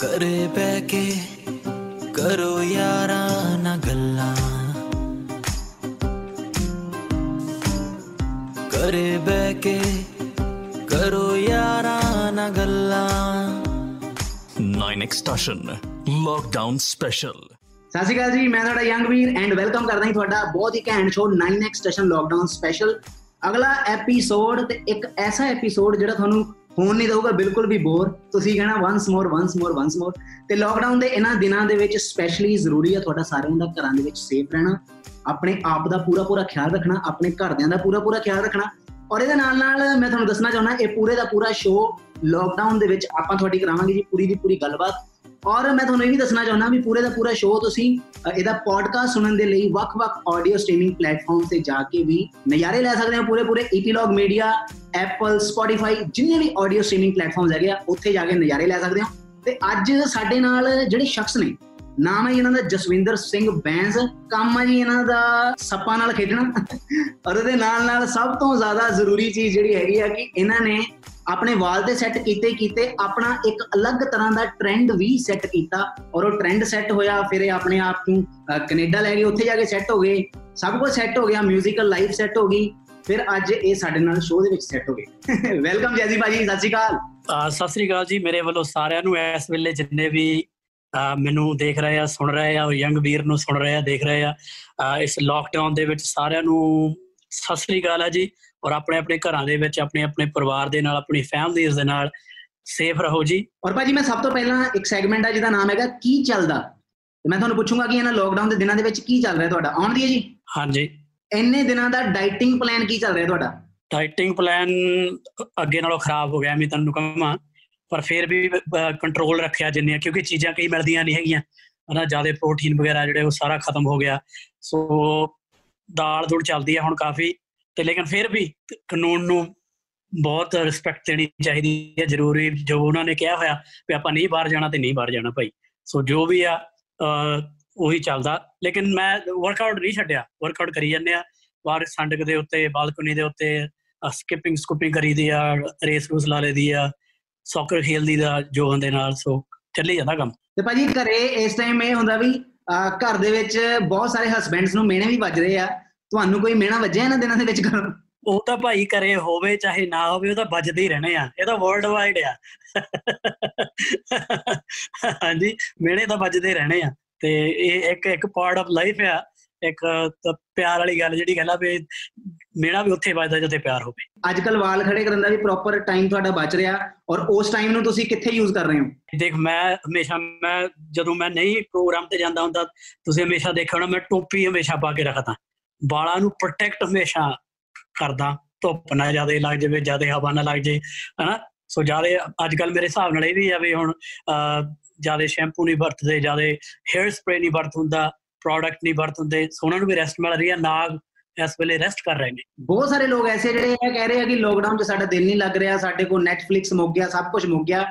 ਕਰੇ ਬੈ ਕੇ ਕਰੋ ਯਾਰਾਂ ਨਾ ਗੱਲਾਂ ਕਰੇ ਬੈ ਕੇ ਕਰੋ ਯਾਰਾਂ ਨਾ ਗੱਲਾਂ 9 ਐਕਸਟੈਸ਼ਨ ਲੋਕਡਾਊਨ ਸਪੈਸ਼ਲ ਸਤਿ ਸ਼੍ਰੀ ਅਕਾਲ ਜੀ ਮੈਂ ਤੁਹਾਡਾ ਯੰਗ ਵੀਰ ਐਂਡ ਵੈਲਕਮ ਕਰਦਾ ਹਾਂ ਤੁਹਾਡਾ ਬਹੁਤ ਹੀ ਘੈਂਟ show 9x station lockdown special ਅਗਲਾ ਐਪੀਸੋਡ ਤੇ ਇੱਕ ਐਸਾ ਐਪੀਸੋਡ ਜਿਹੜਾ ਤੁਹਾਨੂੰ ਹੋਣ ਨਹੀਂ ਦਊਗਾ ਬਿਲਕੁਲ ਵੀ ਬੋਰ ਤੁਸੀਂ ਕਹਿਣਾ once more once more once more ਤੇ ਲੋਕਡਾਊਨ ਦੇ ਇਹਨਾਂ ਦਿਨਾਂ ਦੇ ਵਿੱਚ ਸਪੈਸ਼ਲੀ ਜ਼ਰੂਰੀ ਹੈ ਤੁਹਾਡਾ ਸਾਰਿਆਂ ਦਾ ਘਰਾਂ ਦੇ ਵਿੱਚ ਸੇਫ ਰਹਿਣਾ, ਆਪਣੇ ਆਪ ਦਾ ਪੂਰਾ ਪੂਰਾ ਖਿਆਲ ਰੱਖਣਾ, ਆਪਣੇ ਘਰਦਿਆਂ ਦਾ ਪੂਰਾ ਪੂਰਾ ਖਿਆਲ ਰੱਖਣਾ। ਔਰ ਇਹਦੇ ਨਾਲ ਨਾਲ ਮੈਂ ਤੁਹਾਨੂੰ ਦੱਸਣਾ ਚਾਹੁੰਦਾ, ਇਹ ਪੂਰੇ ਦਾ ਪੂਰਾ ਸ਼ੋਅ ਲੋਕਡਾਊਨ ਦੇ ਵਿੱਚ ਆਪਾਂ ਤੁਹਾਡੀ ਕਰਾਵਾਂਗੇ ਜੀ, ਪੂਰੀ ਦੀ ਪੂਰੀ ਗੱਲਬਾਤ। ਔਰ ਮੈਂ ਤੁਹਾਨੂੰ ਇਹ ਵੀ ਦੱਸਣਾ ਚਾਹੁੰਦਾ ਵੀ ਪੂਰੇ ਦਾ ਪੂਰਾ ਸ਼ੋਅ ਤੁਸੀਂ ਅ, ਇਹਦਾ ਪੋਡਕਾਸਟ ਸੁਣਨ ਦੇ ਲਈ ਵੱਖ-ਵੱਖ ਆਡੀਓ ਸਟ੍ਰੀਮਿੰਗ ਪਲੇਟਫਾਰਮ ਤੇ ਜਾ ਕੇ ਵੀ ਨਜ਼ਾਰੇ ਲੈ ਸਕਦੇ ਹੋ। ਪੂਰੇ ਪੂਰੇ ਈਪੀਲੌਗ ਮੀਡੀਆ ਐਪਲ ਸਪੋਟੀਫਾਈ ਜਿੰਨੇ ਵੀ ਆਡੀਓ ਸਟ੍ਰੀਮਿੰਗ ਪਲੇਟਫਾਰਮਸ ਹੈਗੇ ਆ ਉੱਥੇ ਜਾ ਕੇ ਨਜ਼ਾਰੇ ਲੈ ਸਕਦੇ ਹੋ। ਤੇ ਅੱਜ ਸਾਡੇ ਨਾਲ ਜਿਹੜੇ ਸ਼ਖਸ ਨੇ ਨਾਮ ਹੈ ਜੀ ਇਹਨਾਂ ਦਾ ਜਸਵਿੰਦਰ ਸਿੰਘ ਬੈਂਸ ਕੰਮ ਹੈ ਜੀ ਇਹਨਾਂ ਦਾ ਸੱਪਾਂ ਨਾਲ ਖੇਡਣਾ। ਔਰ ਉਹਦੇ ਨਾਲ ਨਾਲ ਸਭ ਤੋਂ ਜ਼ਿਆਦਾ ਜ਼ਰੂਰੀ ਚੀਜ਼ ਜਿਹੜੀ ਹੈਗੀ ਆ ਕਿ ਇਹਨਾਂ ਨੇ ਆਪਣੇ ਵਾਲ ਤੇ ਸੈੱਟ ਕੀਤੇ ਕੀਤੇ ਆਪਣਾ ਇੱਕ ਅਲੱਗ ਤਰ੍ਹਾਂ ਦਾ ਟ੍ਰੈਂਡ ਵੀ ਸੈੱਟ ਕੀਤਾ ਔਰ ਉਹ ਟ੍ਰੈਂਡ ਸੈੱਟ ਹੋਇਆ ਫਿਰ ਇਹ ਆਪਣੇ ਆਪ ਨੂੰ ਅਹ, ਕੈਨੇਡਾ ਲੈ ਗਏ ਉੱਥੇ ਜਾ ਕੇ ਸੈੱਟ ਹੋ ਗਏ ਸਭ ਕੁਝ ਸੈੱਟ ਹੋ ਗਿਆ 뮤지컬 ਲਾਈਫ ਸੈੱਟ ਹੋ ਗਈ ਫਿਰ ਅੱਜ ਇਹ ਸਾਡੇ ਨਾਲ ਸ਼ੋਅ ਦੇ ਵਿੱਚ ਸੈੱਟ ਹੋ ਗਏ ਵੈਲਕਮ ਜੈਜੀ ਭਾਜੀ ਸਤਿ ਸ਼੍ਰੀ ਅਕਾਲ ਅਹ ਸਤਿ ਸ੍ਰੀ ਅਕਾਲ ਜੀ ਮੇਰੇ ਵੱਲੋਂ ਸਾਰਿਆਂ ਨੂੰ ਇਸ ਵੇਲੇ ਜਿੰਨੇ ਵੀ ਅਹ ਮੈਨੂੰ ਦੇਖ ਰਹੇ ਆ ਸੁਣ ਰਹੇ ਆ ਯੰਗ ਵੀਰ ਨੂੰ ਸੁਣ ਰਹੇ ਆ ਦੇਖ ਰਹੇ ਆ ਅਹ ਇਸ ਲੋਕਡਾਊਨ ਦੇ ਵਿੱਚ ਸਾਰਿਆਂ ਨੂੰ ਸਤਿ ਸ੍ਰੀ ਅਕਾਲ ਹੈ ਜੀ ਔਰ ਆਪਣੇ ਆਪਣੇ ਘਰਾਂ ਦੇ ਵਿੱਚ ਆਪਣੇ ਆਪਣੇ ਪਰਿਵਾਰ ਦੇ ਨਾਲ ਆਪਣੀ ਫੈਮਲੀਜ਼ ਦੇ ਨਾਲ ਸੇਫ ਰਹੋ ਜੀ। ਔਰ ਭਾਜੀ ਮੈਂ ਸਭ ਤੋਂ ਪਹਿਲਾਂ ਇੱਕ ਸੈਗਮੈਂਟ ਆ ਜਿਹਦਾ ਨਾਮ ਹੈਗਾ ਕੀ ਚੱਲਦਾ? ਤੇ ਮੈਂ ਤੁਹਾਨੂੰ ਪੁੱਛੂੰਗਾ ਕਿ ਇਹਨਾਂ ਲੋਕਡਾਊਨ ਦੇ ਦਿਨਾਂ ਦੇ ਵਿੱਚ ਕੀ ਚੱਲ ਰਿਹਾ ਤੁਹਾਡਾ? ਆਉਂਦੀ ਹੈ ਜੀ? ਹਾਂਜੀ। ਇੰਨੇ ਦਿਨਾਂ ਦਾ ਡਾਈਟਿੰਗ ਪਲਾਨ ਕੀ ਚੱਲ ਰਿਹਾ ਤੁਹਾਡਾ? ਡਾਈਟਿੰਗ ਪਲਾਨ ਅੱਗੇ ਨਾਲੋਂ ਖਰਾਬ ਹੋ ਗਿਆ ਮੈਂ ਤੁਹਾਨੂੰ ਕਹਾਂ। ਪਰ ਫਿਰ ਵੀ ਕੰਟਰੋਲ ਰੱਖਿਆ ਜਿੰਨੀਆਂ ਕਿਉਂਕਿ ਚੀਜ਼ਾਂ ਕਈ ਮਿਲਦੀਆਂ ਨਹੀਂ ਹੈਗੀਆਂ। ਹਨਾ ਜ਼ਿਆਦਾ ਪ੍ਰੋਟੀਨ ਵਗੈਰਾ ਜਿਹੜੇ ਉਹ ਸਾਰਾ ਖਤਮ ਹੋ ਗਿਆ। ਸੋ ਦਾਲ ਦੂੜ ਚੱਲਦੀ ਹੈ ਹੁਣ ਕਾਫੀ। ਤੇ ਲੇਕਿਨ ਫਿਰ ਵੀ ਕਾਨੂੰਨ ਨੂੰ ਬਹੁਤ ਰਿਸਪੈਕਟ ਦੇਣੀ ਚਾਹੀਦੀ ਹੈ ਜ਼ਰੂਰੀ ਜੋ ਉਹਨਾਂ ਨੇ ਕਿਹਾ ਹੋਇਆ ਵੀ ਆਪਾਂ ਨਹੀਂ ਬਾਹਰ ਜਾਣਾ ਤੇ ਨਹੀਂ ਬਾਹਰ ਜਾਣਾ ਭਾਈ। ਸੋ ਜੋ ਵੀ ਆ ਅਹ, ਉਹੀ ਚੱਲਦਾ। ਲੇਕਿਨ ਮੈਂ ਵਰਕਆਊਟ ਨਹੀਂ ਛੱਡਿਆ। ਵਰਕਆਊਟ ਕਰੀ ਜਾਂਦੇ ਆ। ਬਾਹਰ ਸੰਡਕ ਦੇ ਉੱਤੇ ਬਾਲਕਨੀ ਦੇ ਉੱਤੇ ਸਕਿਪਿੰਗ ਸਕੂਪਿੰਗ ਕਰੀਦੀ ਆ ਰੇਸ ਰੂਸ ਲਾ ਲਈਦੀ ਆ ਸੌਕਰ ਖੇਲਦੀ ਦਾ ਜੋਗਨ ਦੇ ਨਾਲ ਸੋ ਚੱਲੀ ਜਾਂਦਾ ਕੰਮ। ਤੇ ਭਾਜੀ ਘਰੇ ਇਸ ਟਾਈਮ ਇਹ ਹੁੰਦਾ ਵੀ ਅਹ, ਘਰ ਦੇ ਵਿੱਚ ਬਹੁਤ ਸਾਰੇ ਹਸਬੈਂਡਸ ਨੂੰ ਮਿਹਣੇ ਵੀ ਵੱਜ ਰਹੇ ਆ। ਤੁਹਾਨੂੰ ਕੋਈ ਮਿਹਣਾ ਵੱਜਿਆ ਇਹਨਾਂ ਦਿਨਾਂ ਦੇ ਵਿੱਚ ਘਰੋਂ ਉਹ ਤਾਂ ਭਾਈ ਕਰੇ ਹੋਵੇ ਚਾਹੇ ਨਾ ਹੋਵੇ ਉਹ ਤਾਂ ਵੱਜਦੇ ਹੀ ਰਹਿਣੇ ਆ। ਇਹ ਤਾਂ ਵਰਲਡ ਵਾਈਡ ਆ। ਹਾਂਜੀ ਮਿਹਣੇ ਤਾਂ ਵੱਜਦੇ ਰਹਿਣੇ ਆ। ਤੇ ਇਹ ਇੱਕ ਇੱਕ ਪਾਰਟ ਆਫ ਲਾਈਫ ਆ। ਇੱਕ ਪਿਆਰ ਵਾਲੀ ਗੱਲ ਜਿਹੜੀ ਕਹਿੰਦਾ ਵੀ ਮਿਹਣਾ ਵੀ ਉੱਥੇ ਵੱਜਦਾ ਜਿੱਥੇ ਪਿਆਰ ਹੋਵੇ। ਅੱਜ ਕੱਲ ਵਾਲ ਖੜੇ ਕਰਨ ਦਾ ਵੀ ਪ੍ਰੋਪਰ ਟਾਈਮ ਤੁਹਾਡਾ ਬਚ ਰਿਹਾ ਔਰ ਉਸ ਟਾਈਮ ਨੂੰ ਤੁਸੀਂ ਕਿੱਥੇ ਯੂਜ਼ ਕਰ ਰਹੇ ਹੋ? ਦੇਖ ਮੈਂ ਹਮੇਸ਼ਾ ਮੈਂ ਜਦੋਂ ਮੈਂ ਨਹੀਂ ਪ੍ਰੋਗਰਾਮ ਤੇ ਜਾਂਦਾ ਹੁੰਦਾ ਤੁਸੀਂ ਹਮੇਸ਼ਾ ਦੇਖਿਆ ਹੋਣਾ ਮੈਂ ਟੋਪੀ ਹਮੇਸ਼ਾ ਪਾ ਕੇ ਰੱਖਦਾ। ਵਾਲਾਂ ਨੂੰ ਪ੍ਰੋਟੈਕਟ ਹਮੇਸ਼ਾ ਕਰਦਾ, ਧੁੱਪ ਨਾ ਜ਼ਿਆਦਾ ਲੱਗ ਜਾਵੇ, ਜ਼ਿਆਦਾ ਹਵਾ ਨਾ ਲੱਗ ਜੇ ਹਨਾ? ਸੋ ਜ਼ਿਆਦਾ ਅੱਜ ਕੱਲ ਮੇਰੇ ਹਿਸਾਬ ਨਾਲ ਇਹ ਵੀ ਆ ਵੀ ਹੁਣ ਜ਼ਿਆਦਾ ਸ਼ੈਂਪੂ ਨਹੀਂ ਵਰਤਦੇ, ਜ਼ਿਆਦਾ ਹੇਅਰ ਸਪਰੇ ਨਹੀਂ ਵਰਤ ਹੁੰਦਾ ਪ੍ਰੋਡਕਟ ਨਹੀਂ ਵਰਤ ਹੁੰਦੇ, ਸੋ ਉਹਨਾਂ ਨੂੰ ਵੀ ਰੈਸਟ ਮਿਲ ਰਹੀ ਹੈ ਨਾਗ ਇਸ ਵੇਲੇ ਰੈਸਟ ਕਰ ਰਹੇ ਨੇ। ਬਹੁਤ ਸਾਰੇ ਲੋਕ ਐਸੇ ਜਿਹੜੇ ਇਹ ਕਹਿ ਰਹੇ ਆ ਕਿ ਲੋਕਡਾਊਨ 'ਚ ਸਾਡਾ ਦਿਲ ਨਹੀਂ ਲੱਗ ਰਿਹਾ, ਸਾਡੇ ਕੋਲ ਨੈਟਫਲਿਕਸ ਮੁੱਕ ਗਿਆ, ਸਭ ਕੁਝ ਮੁੱਕ ਗਿਆ।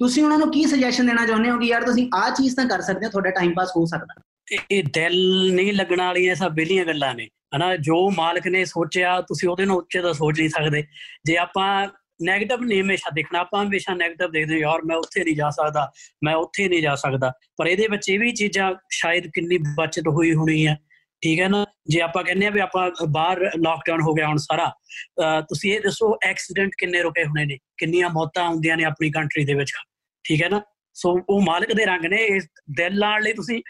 ਤੁਸੀਂ ਉਹਨਾਂ ਨੂੰ ਕੀ ਸੁਜੈਸ਼ਨ ਦੇਣਾ ਚਾਹੁੰਦੇ ਹੋ ਕਿ ਯਾਰ ਤੁਸੀਂ ਆਹ ਚੀਜ਼ ਤਾਂ ਕਰ ਸਕਦੇ ਹੋ, ਤੁਹਾਡਾ ਟਾਈਮ ਪਾਸ ਹੋ ਸਕਦਾ। ਇਹ- ਇਹ ਦਿਲ ਨਹੀਂ ਲੱਗਣ ਵਾਲੀਆਂ ਸਭ ਬੇਲੀਆਂ ਗੱਲਾਂ ਨੇ, ਹਨਾ? ਜੋ ਮਾਲਕ ਨੇ ਸੋਚਿਆ, ਤੁਸੀਂ ਉਹਦੇ ਨਾਲ ਉੱਚੇ ਦਾ ਸੋਚ ਨਹੀਂ ਸਕਦੇ। ਜੇ ਆਪਾਂ 네ਗੇਟਿਵ ਨਹੀਂ ਹਮੇਸ਼ਾ ਦੇਖਣਾ, ਆਪਾਂ ਹਮੇਸ਼ਾ 네ਗੇਟਿਵ ਦੇਖਦੇ ਯਾਰ ਮੈਂ ਉੱਥੇ ਨਹੀਂ ਜਾ ਸਕਦਾ, ਮੈਂ ਉੱਥੇ ਨਹੀਂ ਜਾ ਸਕਦਾ। ਪਰ ਇਹਦੇ ਵਿੱਚ ਇਹ ਵੀ ਚੀਜ਼ਾਂ ਸ਼ਾਇਦ ਕਿੰਨੀ ਬਚਤ ਹੋਈ ਹੋਣੀ ਹੈ। ਠੀਕ ਹੈ ਨਾ? ਜੇ ਆਪਾਂ ਕਹਿੰਦੇ ਆ ਵੀ ਆਪਾਂ ਬਾਹਰ ਲਾਕਡਾਊਨ ਹੋ ਗਿਆ ਹੁਣ ਸਾਰਾ, ਅਹ ਤੁਸੀਂ ਇਹ ਦੱਸੋ ਐਕਸੀਡੈਂਟ ਕਿੰਨੇ ਰੁਕੇ ਹੋਣੇ ਨੇ? ਕਿੰਨੀਆਂ ਮੌਤਾਂ ਹੁੰਦੀਆਂ ਨੇ ਆਪਣੀ ਕੰਟਰੀ ਦੇ ਵਿੱਚ? ਠੀਕ ਹੈ ਨਾ? ਸੋ ਉਹ ਮਾਲਕ ਦੇ ਰੰਗ ਨੇ ਇਸ ਦਿਲ ਲਾਣ ਲਈ ਤੁਸੀਂ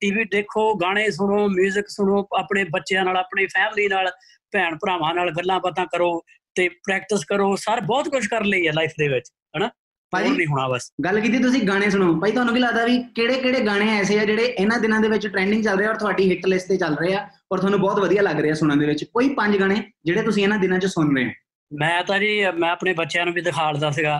ਟੀਵੀ ਦੇਖੋ ਗਾਣੇ ਸੁਣੋ 뮤직 ਸੁਣੋ ਆਪਣੇ ਬੱਚਿਆਂ ਨਾਲ ਆਪਣੀ ਫੈਮਿਲੀ ਨਾਲ ਭੈਣ ਭਰਾਵਾਂ ਨਾਲ ਗੱਲਾਂ ਬਾਤਾਂ ਕਰੋ ਤੇ ਪ੍ਰੈਕਟਿਸ ਕਰੋ ਸਰ ਬਹੁਤ ਕੁਝ ਕਰ ਲਈ ਹੈ ਲਾਈਫ ਦੇ ਵਿੱਚ ਹਨਾ? ਹੋਰ ਨਹੀਂ ਹੋਣਾ ਬਸ। ਗੱਲ ਕੀਤੀ ਤੁਸੀਂ ਗਾਣੇ ਸੁਣੋ। ਭਾਈ ਤੁਹਾਨੂੰ ਕੀ ਲੱਗਦਾ ਵੀ ਕਿਹੜੇ ਕਿਹੜੇ ਗਾਣੇ ਐਸੇ ਆ ਜਿਹੜੇ ਇਹਨਾਂ ਦਿਨਾਂ ਦੇ ਵਿੱਚ ਟ੍ਰੈਂਡਿੰਗ ਚੱਲ ਰਹੇ ਆ ਔਰ ਤੁਹਾਡੀ ਹਿੱਟ ਲਿਸਟ ਤੇ ਚੱਲ ਰਹੇ ਆ ਔਰ ਤੁਹਾਨੂੰ ਬਹੁਤ ਵਧੀਆ ਲੱਗ ਰਿਹਾ ਸੁਣਨ ਦੇ ਵਿੱਚ? ਕੋਈ ਪੰਜ ਗਾਣੇ ਜਿਹੜੇ ਤੁਸੀਂ ਇਹਨਾਂ ਦਿਨਾਂ 'ਚ ਸੁਣ ਰਹੇ ਹੋ? ਮੈਂ ਤਾਂ ਜੀ ਮੈਂ ਆਪਣੇ ਬੱਚਿਆਂ ਨੂੰ ਵੀ ਦਿਖਾਲਦਾ ਸੀਗਾ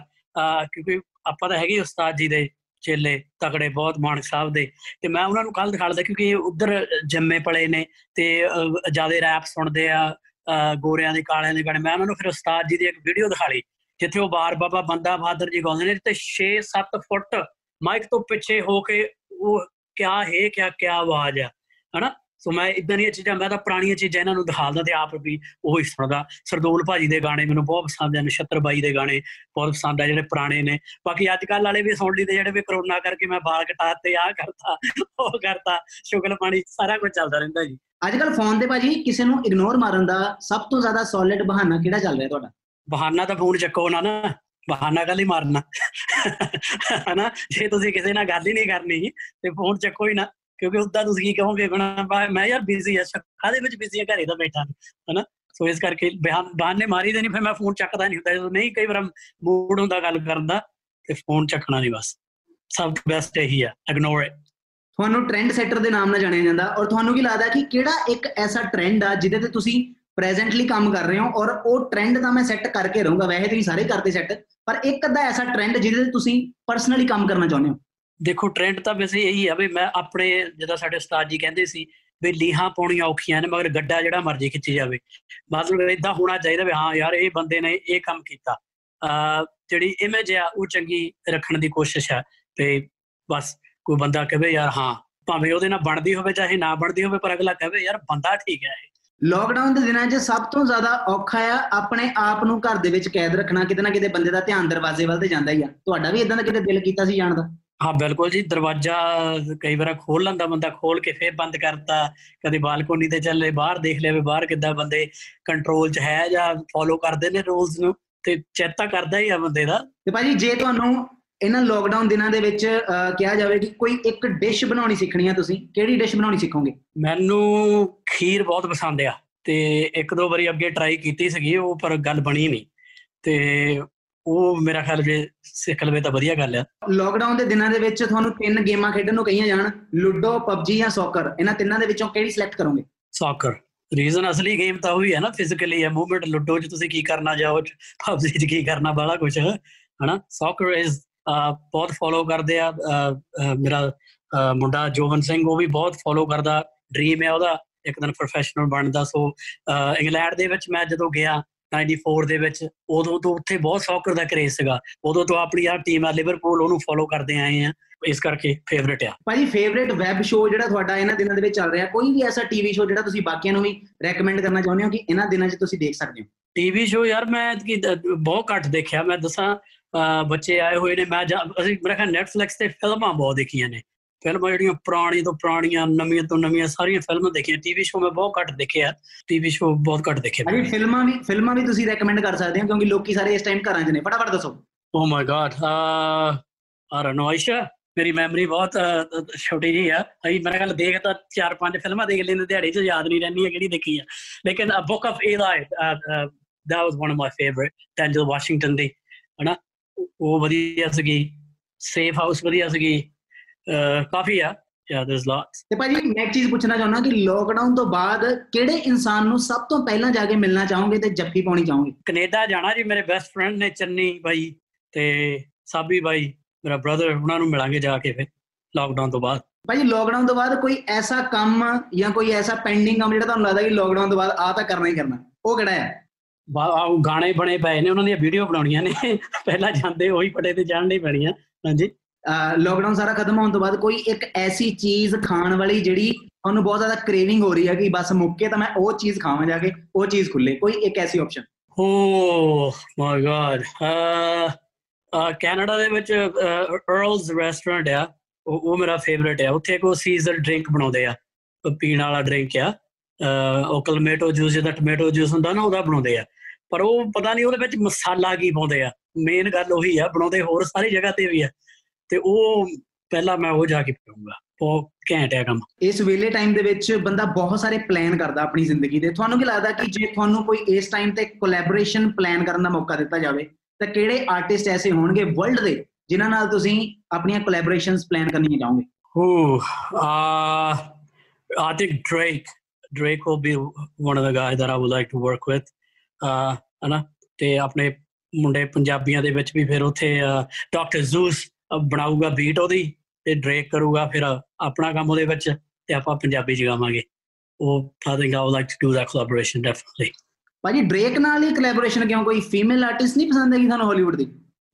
ਕਿਉਂਕਿ ਆਪਾਂ ਤਾਂ ਹੈਗੇ ਹੀ ਉਸਤਾਦ ਜੀ ਦੇ ਚੇਲੇ, ਤਕੜੇ ਬਹੁਤ ਮਾਨਕ ਸਾਹਿਬ ਦੇ। ਤੇ ਮੈਂ ਉਹਨਾਂ ਨੂੰ ਕੱਲ ਦਿਖਾਲਦਾ ਕਿਉਂਕਿ ਉਧਰ ਜੰਮੇ ਪਲੇ ਨੇ ਤੇ ਜ਼ਿਆਦਾ ਰੈਪ ਸੁਣਦੇ ਆ, ਅਹ, ਗੋਰਿਆਂ ਦੇ, ਕਾਲਿਆਂ ਦੇ ਗਾਣੇ। ਮੈਂ ਉਹਨਾਂ ਨੂੰ ਫਿਰ ਉਸਤਾਦ ਜੀ ਦੀ ਇੱਕ ਵੀਡੀਓ ਦਿਖਾਲੀ ਜਿੱਥੇ ਉਹ ਬਾਰ ਬਾਬਾ ਬੰਦਾ ਬਹਾਦਰ ਜੀ ਗਾਉਂਦੇ ਨੇ ਤੇ 6-7 ਫੁੱਟ ਮਾਈਕ ਤੋਂ ਪਿੱਛੇ ਹੋ ਕੇ ਉਹ ਕਿਆ ਹੈ, ਕਿਆ ਕਿਆ ਆਵਾਜ਼ ਆ, ਹਨਾ? ਸੋ ਮੈਂ ਇਦਾਂ ਦੀਆਂ ਚੀਜ਼ਾਂ ਮੈਂ ਤਾਂ ਪੁਰਾਣੀਆਂ ਚੀਜ਼ਾਂ ਇਹਨਾਂ ਨੂੰ ਦਿਖਾਉਂਦਾ ਤੇ ਆਪ ਵੀ ਉਹ ਹੀ ਸੁਣਦਾ। ਸਰਦੂਲ ਭਾਜੀ ਦੇ ਗਾਣੇ ਮੈਨੂੰ ਬਹੁਤ ਪਸੰਦ ਆ ਨਛੱਤਰ ਬਾਈ ਦੇ ਗਾਣੇ ਬਹੁਤ ਪਸੰਦ ਆ ਜਿਹੜੇ ਪੁਰਾਣੇ ਨੇ। ਬਾਕੀ ਅੱਜ ਕੱਲ ਵਾਲੇ ਵੀ ਸੁਣ ਲਈਦੇ ਜਿਹੜੇ ਵੀ ਕਰੋਨਾ ਕਰਕੇ ਮੈਂ ਬਾਲ ਕਟਾਤੇ ਆ ਕਰਤਾ ਉਹ ਕਰਤਾ ਸ਼ੁਗਲ ਪਾਣੀ ਸਾਰਾ ਕੁਝ ਚੱਲਦਾ ਰਹਿੰਦਾ ਜੀ। ਅੱਜ ਕੱਲ ਫੋਨ ਤੇ ਭਾਜੀ ਕਿਸੇ ਨੂੰ ਇਗਨੋਰ ਮਾਰਨ ਦਾ ਸਭ ਤੋਂ ਜ਼ਿਆਦਾ ਸੋਲਿਡ ਬਹਾਨਾ ਕਿਹੜਾ ਚੱਲ ਰਿਹਾ ਤੁਹਾਡਾ? ਬਹਾਨਾ ਤਾਂ ਫੋਨ ਚੱਕੋ ਨਾ ਨਾ ਬਹਾਨਾ ਕੱਲ ਹੀ ਮਾਰਨਾ। ਹਨਾ ਜੇ ਤੁਸੀਂ ਕਿਸੇ ਨਾਲ ਗੱਲ ਹੀ ਨਹੀਂ ਕਰਨੀ ਤੇ ਫੋਨ ਚੱਕੋ ਹੀ ਨਾ। ਕਿਉਂਕਿ ਉਦਾਂ ਤੁਸੀਂ ਕੀ ਕਹੋਗੇ ਬਣਾ ਮੈਂ ਯਾਰ ਬਿਜ਼ੀ ਆ ਕਾਹਦੇ ਵਿੱਚ ਬਿਜ਼ੀ ਆ, ਘਰੇ ਤਾਂ ਬੈਠਾ ਹਨਾ? ਸੋ ਇਸ ਕਰਕੇ ਬਿਆਨ ਬਹਾਨੇ ਮਾਰੀ ਦੇ ਨਹੀਂ ਫਿਰ ਮੈਂ ਫੋਨ ਚੱਕਦਾ ਨਹੀਂ ਹੁੰਦਾ। ਜਦੋਂ ਨਹੀਂ, ਕਈ ਵਾਰ ਮੂਡ ਹੁੰਦਾ ਗੱਲ ਕਰਨ ਦਾ, ਤੇ ਫੋਨ ਚੱਕਣਾ ਨਹੀਂ ਬਸ। ਸਭ ਤੋਂ ਬੈਸਟ ਇਹੀ ਆ ਇਗਨੋਰ ਇਟ ਤੁਹਾਨੂੰ ਟ੍ਰੈਂਡ ਸੈਟਰ ਦੇ ਨਾਮ ਨਾਲ ਜਾਣਿਆ ਜਾਂਦਾ, ਔਰ ਤੁਹਾਨੂੰ ਕੀ ਲੱਗਦਾ ਕਿ ਕਿਹੜਾ ਇੱਕ ਐਸਾ ਟ੍ਰੈਂਡ ਆ, ਜਿਹਦੇ ਤੇ ਤੁਸੀਂ ਪ੍ਰੈਜ਼ੈਂਟਲੀ ਕੰਮ ਕਰ ਰਹੇ ਹੋ, ਔਰ ਉਹ ਟ੍ਰੈਂਡ ਦਾ ਮੈਂ ਸੈੱਟ ਕਰਕੇ ਰਹੂੰਗਾ, ਵੈਸੇ ਤੁਸੀਂ ਸਾਰੇ ਕਰਦੇ ਸੈੱਟ ਪਰ ਇੱਕ ਅੱਧਾ ਐਸਾ ਟ੍ਰੈਂਡ ਜਿਹਦੇ ਤੇ ਤੁਸੀਂ ਪਰਸਨਲੀ ਕੰਮ ਕਰਨਾ ਚਾਹੁੰਦੇ ਹੋ। ਦੇਖੋ ਟ੍ਰੈਂਡ ਤਾਂ ਵੈਸੇ ਇਹੀ ਆ ਵੀ ਮੈਂ ਆਪਣੇ ਜਿਹਦਾ ਸਾਡੇ ਉਸਤਾਦ ਜੀ ਕਹਿੰਦੇ ਸੀ ਵੀ ਲੀਹਾਂ ਪਾਉਣੀਆਂ ਔਖੀਆਂ ਨੇ, ਮਗਰ ਗੱਡਾ ਜਿਹੜਾ ਮਰਜ਼ੀ ਖਿੱਚੀ ਜਾਵੇ। ਮਤਲਬ ਇਦਾਂ ਹੋਣਾ ਚਾਹੀਦਾ ਵੀ ਹਾਂ ਯਾਰ, ਇਹ ਬੰਦੇ ਨੇ ਇਹ ਕੰਮ ਕੀਤਾ। ਅ ਜਿਹੜੀ ਇਮੇਜ ਆ, ਉਹ ਚੰਗੀ ਰੱਖਣ ਦੀ ਕੋਸ਼ਿਸ਼ ਹੈ ਤੇ ਬਸ ਕੋਈ ਬੰਦਾ ਕਹੇ ਯਾਰ ਹਾਂ, ਭਾਵੇਂ ਉਹਦੇ ਨਾਲ ਬਣਦੀ ਹੋਵੇ ਚਾਹੇ ਨਾ ਬਣਦੀ ਹੋਵੇ, ਪਰ ਅਗਲਾ ਕਹੇ ਯਾਰ ਬੰਦਾ ਠੀਕ ਹੈ ਇਹ। ਲੋਕਡਾਊਨ ਦੇ ਦਿਨਾਂ 'ਚ ਸਭ ਤੋਂ ਜ਼ਿਆਦਾ ਔਖਾ ਆ ਆਪਣੇ ਆਪ ਨੂੰ ਘਰ ਦੇ ਵਿੱਚ ਕੈਦ ਰੱਖਣਾ, ਕਿਤੇ ਨਾ ਕਿਤੇ ਬੰਦੇ ਦਾ ਧਿਆਨ ਦਰਵਾਜ਼ੇ ਵੱਲ ਤੇ ਜਾਂਦਾ ਹੀ ਆ। ਤੁਹਾਡਾ ਵੀ ਇਦਾਂ ਦਾ ਕਿਤੇ ਦਿਲ ਕੀਤਾ ਸੀ ਜਾਣ ਦਾ? ਹਾਂ ਬਿਲਕੁਲ ਜੀ। ਦਰਵਾਜ਼ਾ ਕਈ ਵਾਰ ਖੋਲ ਲੈਂਦਾ ਬੰਦਾ ਖੋਲ ਕੇ ਫੇਰ ਬੰਦ ਕਰਤਾ। ਕਦੇ ਬਾਲਕੋਨੀ ਤੇ ਚੱਲੇ ਬਾਹਰ ਦੇਖ ਲਿਆ ਵੀ ਬਾਹਰ ਕਿੱਦਾਂ ਬੰਦੇ ਕੰਟਰੋਲ 'ਚ ਹੈ ਜਾਂ ਫੋਲੋ ਕਰਦੇ ਨੇ ਰੂਲਸ ਨੂੰ। ਤੇ ਚੇਤਾ ਕਰਦਾ ਹੀ ਆ ਬੰਦੇ ਦਾ। ਤੇ ਭਾਜੀ ਜੇ ਤੁਹਾਨੂੰ ਇਹਨਾਂ ਲੋਕਡਾਊਨ ਦਿਨਾਂ ਦੇ ਵਿੱਚ ਕਿਹਾ ਜਾਵੇ ਕਿ ਕੋਈ ਇੱਕ ਡਿਸ਼ ਬਣਾਉਣੀ ਸਿੱਖਣੀ ਆ ਤੁਸੀਂ ਕਿਹੜੀ ਡਿਸ਼ ਬਣਾਉਣੀ ਸਿੱਖੋਗੇ? ਮੈਨੂੰ ਖੀਰ ਬਹੁਤ ਪਸੰਦ ਆ। ਤੇ ਇੱਕ ਦੋ ਵਾਰੀ ਅੱਗੇ ਟਰਾਈ ਕੀਤੀ ਸੀਗੀ ਉਹ ਪਰ ਗੱਲ ਬਣੀ ਨਹੀਂ। ਤੇ ਉਹ ਮੇਰਾ ਖਿਆਲ ਜੇ ਸਿੱਖ ਲਵੇ ਤਾਂ ਵਧੀਆ ਗੱਲ ਆ। ਲੋਕਡਾਊਨ ਦੇ ਦਿਨਾਂ ਦੇ ਵਿੱਚ ਤੁਹਾਨੂੰ ਤਿੰਨ ਗੇਮਾਂ ਖੇਡਣ ਨੂੰ ਕਹੀਆਂ ਜਾਣ ਲੁੱਡੋ ਪਬਜੀ ਜਾਂ ਸੌਕਰ। ਇਹਨਾਂ ਤਿੰਨਾਂ ਦੇ ਵਿੱਚੋਂ ਕਿਹੜੀ ਸਿਲੈਕਟ ਕਰੋਗੇ? ਸੌਕਰ। ਰੀਜ਼ਨ ਅਸਲੀ ਗੇਮ ਤਾਂ ਉਹੀ ਹੈ ਨਾ ਫਿਜ਼ੀਕਲੀ ਹੈ ਮੂਵਮੈਂਟ ਲੁੱਡੋ 'ਚ ਤੁਸੀਂ ਕੀ ਕਰਨਾ ਜਾਓ ਪਬਜੀ 'ਚ ਕੀ ਕਰਨਾ ਬਾਲਾ ਕੁਝ ਹਨਾ? ਸੌਕਰ ਇਜ਼ ਬਹੁਤ ਫੋਲੋ ਕਰਦੇ ਆ ਮੇਰਾ ਮੁੰਡਾ ਜੋਵਨ ਸਿੰਘ ਉਹ ਵੀ ਬਹੁਤ ਫੋਲੋ ਕਰਦਾ। ਡ੍ਰੀਮ ਹੈ ਉਹਦਾ ਇੱਕ ਦਿਨ ਪ੍ਰੋਫੈਸ਼ਨਲ ਬਣਦਾ। ਸੋ ਇੰਗਲੈਂਡ ਦੇ ਵਿੱਚ ਮੈਂ ਜਦੋਂ ਗਿਆ 94 ਦੇ ਵਿੱਚ ਉਦੋਂ ਤੋਂ ਉੱਥੇ ਬਹੁਤ ਸੌਕਰ ਦਾ ਕਰੇਜ਼ ਸੀਗਾ। ਉਦੋਂ ਤੋਂ ਆਪਣੀ ਆ ਟੀਮ ਆ ਲਿਵਰਪੂਲ ਉਹਨੂੰ ਫੋਲੋ ਕਰਦੇ ਆਏ ਆ। ਇਸ ਕਰਕੇ ਫੇਵਰਿਟ ਆ। ਭਾਜੀ ਫੇਵਰਿਟ ਵੈਬ ਸ਼ੋ ਜਿਹੜਾ ਤੁਹਾਡਾ ਇਹਨਾਂ ਦਿਨਾਂ ਦੇ ਵਿੱਚ ਚੱਲ ਰਿਹਾ ਕੋਈ ਵੀ ਐਸਾ ਟੀਵੀ ਸ਼ੋ ਜਿਹੜਾ ਤੁਸੀਂ ਬਾਕੀਆਂ ਨੂੰ ਵੀ ਰეკਮੈਂਡ ਕਰਨਾ ਚਾਹੁੰਦੇ ਹੋ ਕਿ ਇਹਨਾਂ ਦਿਨਾਂ 'ਚ ਤੁਸੀਂ ਦੇਖ ਸਕਦੇ ਹੋ? ਟੀਵੀ ਸ਼ੋ ਯਾਰ ਮੈਂ ਬਹੁਤ ਘੱਟ ਦੇਖਿਆ। ਮੈਂ ਦੱਸਾਂ ਬੱਚੇ ਆਏ ਹੋਏ ਨੇ ਮੈਂ ਅਸੀਂ ਮੇਰਾ ਖਿਆਲ ਨੈਟਫਲਿਕਸ ਤੇ ਫਿਲਮਾਂ ਬਹੁਤ ਦੇਖੀਆਂ ਨੇ। ਫਿਲਮਾਂ ਜਿਹੜੀਆਂ ਪੁਰਾਣੀ ਤੋਂ ਪੁਰਾਣੀਆਂ ਨਵੀਆਂ ਤੋਂ ਨਵੀਆਂ ਸਾਰੀਆਂ ਫਿਲਮਾਂ ਦੇਖੀਆਂ। ਟੀਵੀ ਸ਼ੋਅ ਮੈਂ ਬਹੁਤ ਘੱਟ ਦੇਖਿਆ। ਟੀਵੀ ਸ਼ੋਅ ਬਹੁਤ ਘੱਟ ਦੇਖੇ ਅਰੇ ਫਿਲਮਾਂ ਵੀ ਫਿਲਮਾਂ ਵੀ ਤੁਸੀਂ ਰეკਮੈਂਡ ਕਰ ਸਕਦੇ ਹੋ ਕਿਉਂਕਿ ਲੋਕੀ ਸਾਰੇ ਇਸ ਟਾਈਮ ਘਰਾਂ 'ਚ ਨੇ। ਫਟਾਫਟ ਦੱਸੋ। ਓ ਮਾਈ ਗॉड ਆ ਆਰ ਨੋਇਸ਼ਾ ਮੇਰੀ ਮੈਮਰੀ ਬਹੁਤ ਛੋਟੀ ਜੀ ਆ। ਅਈ ਮੇਰੇ ਗੱਲ ਦੇਖ ਤਾਂ ਚਾਰ ਪੰਜ ਫਿਲਮਾਂ ਦੇਖ ਲੈਂਦੇ ਦਿਹਾੜੀ 'ਚ ਯਾਦ ਨਹੀਂ ਰਹਿੰਦੀ ਕਿਹੜੀ ਦੇਖੀ ਆ ਲੇਕਿਨ a book of Eli that was one of my favorite Denzel Washington ਦੀ ਹਨਾ? ਉਹ ਵਧੀਆ ਸੀਗੀ। ਸੇਫ ਹਾਊਸ ਵਧੀਆ ਸੀਗੀ। ਕਾਫੀ ਆ। ਯਾ ਦੇਰਸ ਲੋਟਸ ਤੇ ਭਾਜੀ ਮੈਂ ਇੱਕ ਚੀਜ਼ ਪੁੱਛਣਾ ਚਾਹੁੰਦਾ ਕਿ ਲੋਕਡਾਊਨ ਤੋਂ ਬਾਅਦ ਕਿਹੜੇ ਇਨਸਾਨ ਨੂੰ ਸਭ ਤੋਂ ਪਹਿਲਾਂ ਜਾ ਕੇ ਮਿਲਣਾ ਚਾਹੋਗੇ ਤੇ ਜੱਫੀ ਪਾਉਣੀ ਚਾਹੋਗੇ? ਕੈਨੇਡਾ ਜਾਣਾ ਜੀ ਮੇਰੇ ਬੈਸਟ ਫਰੈਂਡ ਨੇ ਚੰਨੀ ਬਾਈ ਤੇ ਸਾਬੀ ਬਾਈ ਮੇਰਾ ਬ੍ਰਦਰ ਉਹਨਾਂ ਨੂੰ ਮਿਲਾਂਗੇ ਜਾ ਕੇ ਫਿਰ ਲੋਕਡਾਊਨ ਤੋਂ ਬਾਅਦ। ਭਾਜੀ ਲੋਕਡਾਊਨ ਤੋਂ ਬਾਅਦ ਕੋਈ ਐਸਾ ਕੰਮ ਜਾਂ ਕੋਈ ਐਸਾ ਪੈਂਡਿੰਗ ਕੰਮ ਜਿਹੜਾ ਤੁਹਾਨੂੰ ਲੱਗਦਾ ਕਿ ਲੋਕਡਾਊਨ ਤੋਂ ਬਾਅਦ ਆ ਤਾਂ ਕਰਨਾ ਹੀ ਕਰਨਾ। ਉਹ ਕਿਹੜਾ ਹੈ? ਉਹ ਗਾਣੇ ਬਣੇ ਪਏ ਨੇ ਉਹਨਾਂ ਦੀਆਂ ਵੀਡੀਓ ਬਣਾਉਣੀਆਂ ਨੇ। ਪਹਿਲਾਂ ਜਾਂਦੇ ਉਹੀ ਪਟੇ ਤੇ ਜਾਣ ਨਹੀਂ ਪੈਣੀਆਂ ਹਾਂਜੀ। ਲੋਕਡਾਊਨ ਸਾਰਾ ਖਤਮ ਹੋਣ ਤੋਂ ਬਾਅਦ ਕੋਈ ਇੱਕ ਐਸੀ ਚੀਜ਼ ਖਾਣ ਵਾਲੀ ਜਿਹੜੀ ਤੁਹਾਨੂੰ ਬਹੁਤ ਜ਼ਿਆਦਾ ਕ੍ਰੇਵਿੰਗ ਹੋ ਰਹੀ ਹੈ ਕਿ ਬਸ ਮੁੱਕੇ ਤਾਂ ਮੈਂ ਉਹ ਚੀਜ਼ ਖਾਵਾਂ ਜਾ ਕੇ, ਉਹ ਚੀਜ਼ ਖੁੱਲੇ। ਕੋਈ ਇੱਕ ਐਸੀ option oh my god uh Canada ਦੇ ਵਿੱਚ ਅਰਲਸ ਰੈਸਟੋਰੈਂਟ ਆ। ਉਹ ਮੇਰਾ ਫੇਵਰਿਟ ਆ। ਉੱਥੇ ਕੋ ਸੀਜ਼ਨ ਡਰਿੰਕ ਬਣਾਉਂਦੇ ਆ। ਪੀਣ ਵਾਲਾ ਡਰਿੰਕ ਆ। ਉਹ ਕਲਮੇਟੋ ਜੂਸ ਜਿਹਦਾ ਟੋਮੇਟੋ ਜੂਸ ਹੁੰਦਾ ਨਾ, ਉਹਦਾ ਬਣਾਉਂਦੇ ਆ। ਪਰ ਉਹ ਪਤਾ ਨਹੀਂ ਉਹਦੇ ਵਿੱਚ ਮਸਾਲਾ ਕੀ ਪਾਉਂਦੇ ਆ। ਮੇਨ ਗੱਲ ਉਹੀ ਆ, ਬਣਾਉਂਦੇ ਹੋਰ ਸਾਰੀ ਜਗ੍ਹਾ ਤੇ ਵੀ ਆ। ਤੇ ਉਹ ਪਹਿਲਾਂ ਮੈਂ ਉਹ ਜਾ ਕੇ ਪੀਊਂਗਾ ਉਹ ਘੈਂਟ ਹੈ ਕੰਮ ਇਸ ਵੇਲੇ ਟਾਈਮ ਦੇ ਵਿੱਚ ਬੰਦਾ ਬਹੁਤ ਸਾਰੇ ਪਲਾਨ ਕਰਦਾ ਆਪਣੀ ਜ਼ਿੰਦਗੀ ਦੇ ਤੁਹਾਨੂੰ ਕੀ ਲੱਗਦਾ ਕਿ ਜੇ ਤੁਹਾਨੂੰ ਕੋਈ ਇਸ ਟਾਈਮ ਤੇ ਕੋਲੈਬੋਰੇਸ਼ਨ ਪਲਾਨ ਕਰਨ ਦਾ ਮੌਕਾ ਦਿੱਤਾ ਜਾਵੇ ਤਾਂ ਕਿਹੜੇ ਆਰਟਿਸਟ ਐਸੇ ਹੋਣਗੇ ਵਰਲਡ ਦੇ ਜਿਨ੍ਹਾਂ ਨਾਲ ਤੁਸੀਂ ਆਪਣੀਆਂ ਕੋਲੈਬੋਰੇਸ਼ਨਸ ਪਲਾਨ ਕਰਨੀਆਂ ਚਾਹੋਗੇ ਹੂ ਆ I think Drake. Drake will be one of the guys that I would like to work with. Uh, ਹਨਾ ਤੇ ਆਪਣੇ ਮੁੰਡੇ ਪੰਜਾਬੀਆਂ ਦੇ ਵਿੱਚ ਵੀ ਫਿਰ ਉੱਥੇ ਡਾਕਟਰ ਜ਼ੂਸ ਬਣਾਊਗਾ ਬੀਟ ਉਹਦੀ ਤੇ ਡਰੇਕ ਕਰੂਗਾ ਫਿਰ ਆਪਣਾ ਕੰਮ ਉਹਦੇ ਵਿੱਚ ਤੇ ਆਪਾਂ ਪੰਜਾਬੀ ਚ ਗਾਵਾਂਗੇ। ਉਹ think I would like to do that collaboration definitely. ਭਾਜੀ ਡਰੇਕ ਨਾਲ ਹੀ ਕੋਲੈਬੋਰੇਸ਼ਨ ਕਿਉਂ? ਕੋਈ ਫੀਮੇਲ ਆਰਟਿਸਟ ਨਹੀਂ ਪਸੰਦ ਹੈਗੀ ਤੁਹਾਨੂੰ ਹਾਲੀਵੁੱਡ ਦੀ?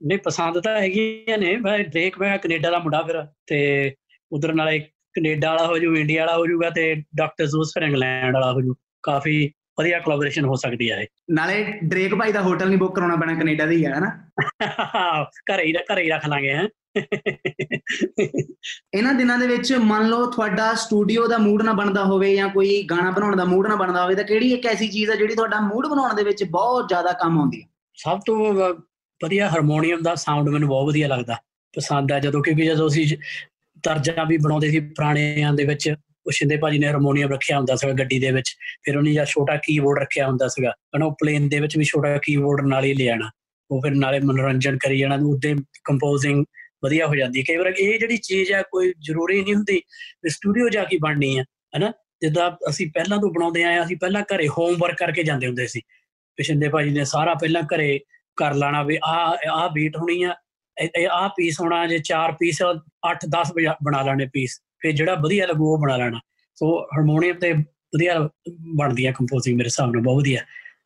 ਨਹੀਂ ਪਸੰਦ ਤਾਂ ਹੈਗੀਆਂ ਨੇ ਮੈਂ ਡਰੇਕ ਮੈਂ ਕੈਨੇਡਾ ਦਾ ਮੁੰਡਾ ਫਿਰ ਤੇ ਉਧਰ ਨਾਲੇ ਕੈਨੇਡਾ ਵਾਲਾ ਹੋ ਜੂ ਇੰਡੀਆ ਵਾਲਾ ਹੋ ਜੂਗਾ ਤੇ ਡਾਕਟਰ ਜ਼ੂਸ ਫਿਰ ਇੰਗਲੈਂਡ ਵਾਲਾ ਹੋ ਜੂ। ਕਾਫੀ ਵਧੀਆ ਕੋਲੈਬੋਰੇਸ਼ਨ ਹੋ ਸਕਦੀ ਹੈ ਨਾਲੇ ਡਰੇਕ ਭਾਈ ਦਾ ਹੋਟਲ ਨਹੀਂ ਬੁੱਕ ਕਰਾਉਣਾ ਪੈਣਾ ਕੈਨੇਡਾ ਦਾ ਹੀ ਹੈ ਹਨਾ? ਇਹ ਘਰੇ ਹੀ ਘਰੇ ਹੀ ਰੱਖ ਲਾਂਗੇ ਹੈ। ਇਹਨਾਂ ਦਿਨਾਂ ਦੇ ਵਿੱਚ ਮੰਨ ਲਓ ਤੁਹਾਡਾ ਸਟੂਡੀਓ ਦਾ ਮੂਡ ਨਾ ਬਣਦਾ ਹੋਵੇ ਜਾਂ ਕੋਈ ਗਾਣਾ ਬਣਾਉਣ ਦਾ ਮੂਡ ਨਾ ਬਣਦਾ ਹੋਵੇ ਤਾਂ ਕਿਹੜੀ ਇੱਕ ਐਸੀ ਚੀਜ਼ ਹੈ ਜਿਹੜੀ ਤੁਹਾਡਾ ਮੂਡ ਬਣਾਉਣ ਦੇ ਵਿੱਚ ਬਹੁਤ ਜ਼ਿਆਦਾ ਕੰਮ ਆਉਂਦੀ ਹੈ ਸਭ ਤੋਂ ਵਧੀਆ ਹਾਰਮੋਨੀਅਮ ਦਾ ਸਾਊਂਡ ਮੈਨੂੰ ਬਹੁਤ ਵਧੀਆ ਲੱਗਦਾ। ਪਸੰਦ ਆ ਜਦੋਂ ਕਿਉਂਕਿ ਜਦੋਂ ਅਸੀਂ ਤਰਜਾ ਵੀ ਬਣਾਉਂਦੇ ਸੀ ਪੁਰਾਣਿਆਂ ਦੇ ਵਿੱਚ ਉਹ ਸ਼ਿੰਦੇ ਭਾਜੀ ਨੇ ਹਾਰਮੋਨੀਅਮ ਰੱਖਿਆ ਹੁੰਦਾ ਸੀਗਾ ਗੱਡੀ ਦੇ ਵਿੱਚ ਫਿਰ ਉਹਨੇ ਜਾਂ ਛੋਟਾ ਕੀਬੋਰਡ ਰੱਖਿਆ ਹੁੰਦਾ ਸੀਗਾ ਹਨਾ ਉਹ ਪਲੇਨ ਦੇ ਵਿੱਚ ਵੀ ਛੋਟਾ ਕੀਬੋਰਡ ਨਾਲ ਹੀ ਲਿਆਣਾ ਉਹ ਫਿਰ ਨਾਲੇ ਮਨੋਰੰਜਨ ਕਰੀ ਜਾਣਾ ਉਹਦੇ ਕੰਪੋਜ਼ਿੰਗ ਵਧੀਆ ਹੋ ਜਾਂਦੀ ਹੈ। ਕਈ ਵਾਰ ਇਹ ਜਿਹੜੀ ਚੀਜ਼ ਆ ਕੋਈ ਜ਼ਰੂਰੀ ਨਹੀਂ ਹੁੰਦੀ ਵੀ ਸਟੂਡੀਓ ਜਾ ਕੇ ਬਣਨੀ ਆ ਹਨਾ? ਜਿੱਦਾਂ ਅਸੀਂ ਪਹਿਲਾਂ ਤੋਂ ਬਣਾਉਂਦੇ ਆਏ ਹਾਂ, ਅਸੀਂ ਪਹਿਲਾਂ ਘਰੇ ਹੋਮਵਰਕ ਕਰਕੇ ਜਾਂਦੇ ਹੁੰਦੇ ਸੀ। ਪਿਛੰਦੇ ਭਾਜੀ ਨੇ ਸਾਰਾ ਪਹਿਲਾਂ ਘਰੇ ਕਰ ਲਾਣਾ ਵੀ ਆ ਆ ਬੀਟ ਹੋਣੀ ਆ ਆ ਪੀਸ ਹੋਣਾ ਜੇ ਚਾਰ ਪੀਸ 8 10 ਬਣਾ ਲੈਣੇ ਪੀਸ ਫਿਰ ਜਿਹੜਾ ਵਧੀਆ ਲੱਗੂ ਉਹ ਬਣਾ ਲੈਣਾ। ਸੋ ਹਾਰਮੋਨੀਅਮ ਤੇ ਵਧੀਆ ਬਣਦੀ ਆ ਕੰਪੋਜ਼ਿੰਗ ਮੇਰੇ ਹਿਸਾਬ ਨਾਲ ਬਹੁਤ ਵਧੀਆ।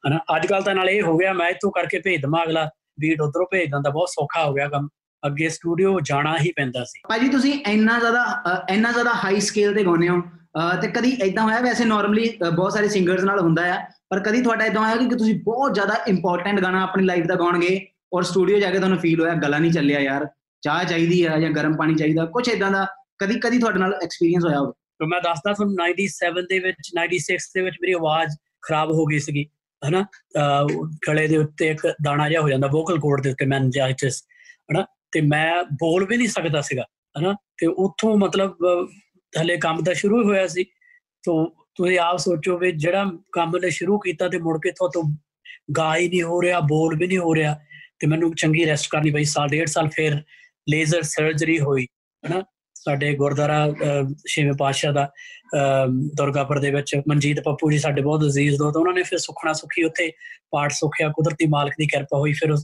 ਹਨਾ ਅੱਜ ਕੱਲ ਤਾਂ ਨਾਲ ਇਹ ਹੋ ਗਿਆ ਮੈਂ ਇੱਥੋਂ ਕਰਕੇ ਭੇਜ ਦਵਾਂ ਅਗਲਾ ਬੀਟ ਉਧਰੋਂ ਭੇਜ ਦਿੰਦਾ ਬਹੁਤ ਸੌਖਾ ਹੋ ਗਿਆ ਕੰਮ। ਅੱਗੇ ਸਟੂਡੀਓ ਜਾਣਾ ਹੀ ਪੈਂਦਾ ਸੀ। ਭਾਜੀ ਤੁਸੀਂ ਇੰਨਾ ਜ਼ਿਆਦਾ ਅ, ਇੰਨਾ ਜ਼ਿਆਦਾ ਹਾਈ ਸਕੇਲ ਤੇ ਗਾਉਂਦੇ ਹੋ ਅ, ਤੇ ਕਦੀ ਐਦਾਂ ਹੋਇਆ? ਵੈਸੇ ਨਾਰਮਲੀ ਬਹੁਤ ਸਾਰੇ ਸਿੰਗਰਸ ਨਾਲ ਹੁੰਦਾ ਆ ਪਰ ਕਦੀ ਤੁਹਾਡਾ ਇਦਾਂ ਹੋਇਆ ਕਿ ਤੁਸੀਂ ਬਹੁਤ ਜ਼ਿਆਦਾ ਇੰਪੋਰਟੈਂਟ ਗਾਣਾ ਆਪਣੀ ਲਾਈਫ ਦਾ ਗਾਉਣਗੇ ਔਰ ਸਟੂਡੀਓ ਜਾ ਕੇ ਤੁਹਾਨੂੰ ਫੀਲ ਹੋਇਆ ਗਲਾ ਨਹੀਂ ਚੱਲਿਆ ਯਾਰ ਚਾਹ ਚਾਹੀਦੀ ਆ ਜਾਂ ਗਰਮ ਪਾਣੀ ਚਾਹੀਦਾ ਕੁਝ ਇਦਾਂ ਦਾ ਕਦੀ ਕਦੀ ਤੁਹਾਡੇ ਨਾਲ ਐਕਸਪੀਰੀਅੰਸ ਹੋਇਆ ਹੋਵੇ। ਤੇ ਮੈਂ ਦੱਸਦਾ ਤੁਹਾਨੂੰ 97 ਦੇ ਵਿੱਚ 96 ਦੇ ਵਿੱਚ ਮੇਰੀ ਆਵਾਜ਼ ਖਰਾਬ ਹੋ ਗਈ ਸੀਗੀ ਹਨਾ? ਅਹ ਗਲੇ ਦੇ ਉੱਤੇ ਇੱਕ ਦਾਣਾ ਜਿਹਾ ਹੋ ਜਾਂਦਾ ਵੋਕਲ ਕੋਡ ਦੇ ਉੱਤੇ ਮੈਨਜਾਈਟਿਸ ਹਨਾ? ਤੇ ਮੈਂ ਬੋਲ ਵੀ ਨਹੀਂ ਸਕਦਾ ਸੀਗਾ ਹਨਾ? ਤੇ ਉੱਥੋਂ ਮਤਲਬ ਅਹ, ਹਲੇ ਕੰਮ ਤਾਂ ਸ਼ੁਰੂ ਹੀ ਹੋਇਆ ਸੀ। ਤੋਂ ਤੁਸੀਂ ਆਪ ਸੋਚੋ ਵੀ ਜਿਹੜਾ ਕੰਮ ਨੇ ਸ਼ੁਰੂ ਕੀਤਾ ਤੇ ਮੁੜ ਕੇ ਤੋਂ ਗਾ ਹੀ ਨਹੀਂ ਹੋ ਰਿਹਾ ਬੋਲ ਵੀ ਨਹੀਂ ਹੋ ਰਿਹਾ। ਤੇ ਮੈਨੂੰ ਚੰਗੀ ਰੈਸਟ ਕਰਨੀ ਪਈ ਸਾਲ ਡੇਢ ਸਾਲ ਫਿਰ ਲੇਜ਼ਰ ਸਰਜਰੀ ਹੋਈ ਹਨਾ? ਸਾਡੇ ਗੁਰਦੁਆਰਾ ਅਹ, ਛੇਵੇਂ ਪਾਤਸ਼ਾਹ ਦਾ ਅਹ, ਦੁਰਗਾਪੁਰ ਦੇ ਵਿੱਚ ਮਨਜੀਤ ਪੱਪੂ ਜੀ ਸਾਡੇ ਬਹੁਤ ਅਜ਼ੀਜ਼ ਦੋਸਤ ਉਹਨਾਂ ਨੇ ਫਿਰ ਸੁਖਣਾ ਸੁਖੀ ਉੱਥੇ ਪਾਠ ਸੁਖਿਆ ਕੁਦਰਤੀ ਮਾਲਕ ਦੀ ਕਿਰਪਾ ਹੋਈ ਫਿਰ ਉਹ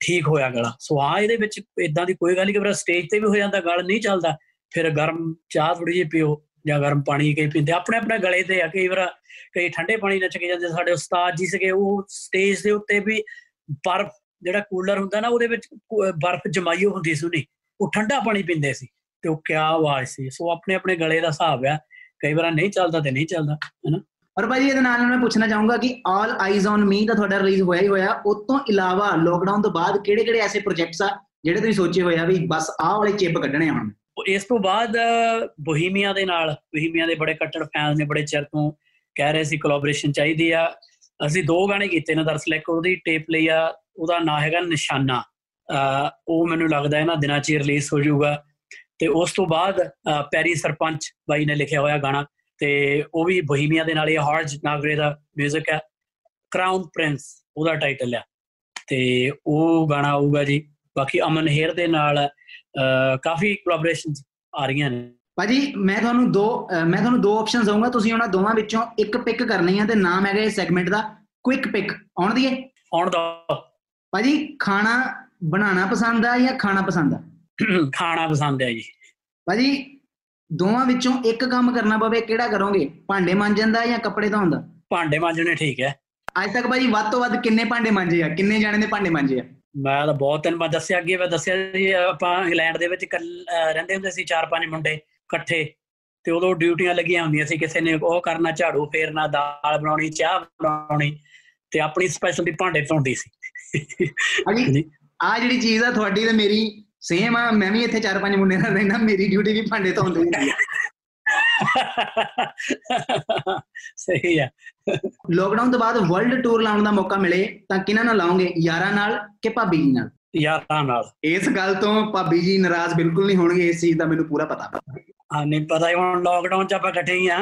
ਠੀਕ ਹੋਇਆ ਗਲਾ। ਸੋ ਆ ਇਹਦੇ ਵਿੱਚ ਇਦਾਂ ਦੀ ਕੋਈ ਗੱਲ ਨਹੀਂ ਕਿ ਮੇਰਾ ਸਟੇਜ ਤੇ ਵੀ ਹੋ ਜਾਂਦਾ ਗਲ ਨਹੀਂ ਚੱਲਦਾ ਫਿਰ ਗਰਮ ਚਾਹ ਥੋੜੀ ਜਿਹੀ ਪੀਓ ਜਾਂ ਗਰਮ ਪਾਣੀ ਕਈ ਪੀਂਦੇ ਆਪਣੇ ਆਪਣੇ ਗਲੇ ਤੇ ਆ ਕਈ ਵਾਰ ਕਈ ਠੰਡੇ ਪਾਣੀ ਨਾਲ ਚਕੇ ਜਾਂਦੇ ਸਾਡੇ ਉਸਤਾਦ ਜੀ ਸੀਗੇ ਉਹ ਸਟੇਜ ਦੇ ਉੱਤੇ ਵੀ ਬਰਫ਼ ਜਿਹੜਾ ਕੂਲਰ ਹੁੰਦਾ ਨਾ ਉਹਦੇ ਵਿੱਚ ਕੁ- ਬਰਫ਼ ਜਮਾਈ ਹੋਈ ਹੁੰਦੀ ਸੀ ਉਹਨੇ ਉਹ ਠੰਡਾ ਪਾਣੀ ਪੀਂਦੇ ਸੀ। ਤੇ ਉਹ ਕਿਆ ਆਵਾਜ਼ ਸੀ? ਸੋ ਆਪਣੇ ਆਪਣੇ ਗਲੇ ਦਾ ਹਿਸਾਬ ਆ। ਕਈ ਵਾਰ ਨਹੀਂ ਚੱਲਦਾ ਤੇ ਨਹੀਂ ਚੱਲਦਾ ਔਰ ਭਾਜੀ ਇਹਦੇ ਨਾਲ ਮੈਂ ਪੁੱਛਣਾ ਚਾਹੂੰਗਾ ਕਿ ਆਲ ਆਈਜ਼ ਔਨ ਮੀ ਦਾ ਤੁਹਾਡਾ ਰਿਲੀਜ਼ ਹੋਇਆ ਹੀ ਹੋਇਆ। ਉਸ ਤੋਂ ਇਲਾਵਾ ਲੋਕਡਾਊਨ ਤੋਂ ਬਾਅਦ ਕਿਹੜੇ ਕਿਹੜੇ ਐਸੇ ਪ੍ਰੋਜੈਕਟਸ ਆ ਜਿਹੜੇ ਤੁਸੀਂ ਸੋਚੇ ਹੋਇਆ ਵੀ ਬਸ ਆਹ ਵਾਲੇ ਚਿਪ ਕੱਢਣੇ ਆ ਹੁਣ? ਇਸ ਤੋਂ ਬਾਅਦ ਬੋਹੀਮੀਆ ਦੇ ਨਾਲ ਬੋਹੀਮੀਆ ਦੇ ਬੜੇ ਕੱਟੜ ਫੈਨਸ ਨੇ ਬੜੇ ਚਿਰ ਤੋਂ ਕਹਿ ਰਹੇ ਸੀ ਕੋਲੈਬੋਰੇਸ਼ਨ ਚਾਹੀਦੀ ਆ। ਅਸੀਂ ਦੋ ਗਾਣੇ ਕੀਤੇ ਨੇ ਦਰਅਸਲ ਇੱਕ ਉਹਦੀ ਟੇਪ ਲਈ ਆ ਉਹਦਾ ਨਾਂ ਹੈਗਾ ਨਿਸ਼ਾਨਾ। ਉਹ ਮੈਨੂੰ ਲੱਗਦਾ ਇਹਨਾਂ ਦਿਨਾਂ 'ਚ ਰਿਲੀਜ਼ ਹੋ ਜਾਊਗਾ। ਤੇ ਉਸ ਤੋਂ ਬਾਅਦ ਪੈਰੀ ਸਰਪੰਚ ਬਾਈ ਨੇ ਲਿਖਿਆ ਹੋਇਆ ਗਾਣਾ ਤੇ ਉਹ ਵੀ ਬੋਹੀਮੀਆ ਦੇ ਨਾਲ ਇਹ ਹਾਰਜ ਨਾਗਰੇ ਦਾ 뮤직 ਹੈ। ਕਰਾਊਨ ਪ੍ਰਿੰਸ ਉਹਦਾ ਟਾਈਟਲ ਆ ਤੇ ਉਹ ਗਾਣਾ ਆਊਗਾ ਜੀ। ਬਾਕੀ ਅਮਨ ਹੇਰ ਦੇ ਨਾਲ ਕਾਫੀ ਕੋਲੈਬੋਰੇਸ਼ਨਸ ਆ ਰਹੀਆਂ ਨੇ। ਭਾਜੀ ਮੈਂ ਤੁਹਾਨੂੰ ਦੋ ਮੈਂ ਤੁਹਾਨੂੰ ਦੋ ਆਪਸ਼ਨਸ ਦਊਂਗਾ। ਤੁਸੀਂ ਉਹਨਾਂ ਦੋਵਾਂ ਵਿੱਚੋਂ ਇੱਕ ਪਿਕ ਕਰਨੀ ਹੈ ਤੇ ਨਾਮ ਹੈਗਾ ਇਸ ਸੈਗਮੈਂਟ ਦਾ। ਕੁਇਕ ਪਿਕ ਆਉਣ ਦੀਏ? ਆਉਣ ਦਾ। ਭਾਜੀ ਖਾਣਾ ਬਣਾਉਣਾ ਪਸੰਦ ਆ ਜਾਂ ਖਾਣਾ ਪਸੰਦ ਆ? ਖਾਣਾ ਪਸੰਦ ਹੈ ਜੀ। ਭਾਜੀ ਦੋਵਾਂ ਵਿੱਚੋਂ ਇੱਕ ਕੰਮ ਕਰਨਾ ਪਵੇ ਕਿਹੜਾ ਕਰੋਗੇ? ਭਾਂਡੇ ਮਾਂਜਣ ਦਾ ਜਾਂ ਕੱਪੜੇ ਧੋਣ ਦਾ? ਭਾਂਡੇ ਮਾਂਜਣੇ ਠੀਕ ਹੈ। ਅੱਜ ਤੱਕ ਭਾਜੀ ਵੱਧ ਤੋਂ ਵੱਧ ਕਿੰਨੇ ਭਾਂਡੇ ਮਾਂਜੇ ਆ? ਕਿੰਨੇ ਜਾਣੇ ਨੇ ਭਾਂਡੇ ਮਾਂਜੇ ਆ? ਮੈਂ ਤਾਂ ਬਹੁਤ ਦਿਨ ਬਾਅਦ ਦੱਸਿਆ ਅੱਗੇ ਮੈਂ ਦੱਸਿਆ ਜੀ ਆਪਾਂ ਇੰਗਲੈਂਡ ਦੇ ਵਿੱਚ ਰਹਿੰਦੇ ਹੁੰਦੇ ਸੀ ਚਾਰ ਪੰਜ ਮੁੰਡੇ ਇਕੱਠੇ। ਤੇ ਉਦੋਂ ਡਿਊਟੀਆਂ ਲੱਗੀਆਂ ਹੁੰਦੀਆਂ ਸੀ ਕਿਸੇ ਨੇ ਉਹ ਕਰਨਾ ਝਾੜੂ ਫੇਰਨਾ ਦਾਲ ਬਣਾਉਣੀ ਚਾਹ ਬਣਾਉਣੀ ਤੇ ਆਪਣੀ ਸਪੈਸ਼ਲ ਦੀ ਭਾਂਡੇ ਧੋਂਦੀ ਸੀ। ਭਾਜੀ ਜੀ। ਆ ਜਿਹੜੀ ਚੀਜ਼ ਆ ਤੁਹਾਡੀ ਤੇ ਮੇਰੀ ਸੇਮ ਆ ਮੈਂ ਵੀ ਇੱਥੇ ਚਾਰ ਪੰਜ ਮੁੰਡੇ ਨਾਲ ਰਹਿਣਾ ਮੇਰੀ ਡਿਊਟੀ ਵੀ ਭਾਂਡੇ ਧੋਣ ਦੀ ਹੁੰਦੀ ਆ। ਸਹੀ ਹੈ ਲੋਕਡਾਊਨ ਤੋਂ ਬਾਅਦ ਵਰਲਡ ਟੂਰ ਲਾਉਣ ਦਾ ਮੌਕਾ ਮਿਲੇ ਤਾਂ ਕਿਹਨਾਂ ਨਾਲ ਲਾਉਂਗੇ ਯਾਰਾਂ ਨਾਲ ਕਿ ਭਾਬੀ ਜੀ ਨਾਲ? ਯਾਰਾਂ ਨਾਲ। ਇਸ ਗੱਲ ਤੋਂ ਭਾਬੀ ਜੀ ਨਾਰਾਜ਼ ਬਿਲਕੁਲ ਨਹੀਂ ਹੋਣਗੇ ਇਸ ਚੀਜ਼ ਦਾ ਮੈਨੂੰ ਪੂਰਾ ਪਤਾ। ਹਾਂ ਨਹੀਂ ਪਤਾ ਹੁਣ ਲੋਕਡਾਊਨ ਚ ਆਪਾਂ ਇਕੱਠੇ ਹੀ ਆ।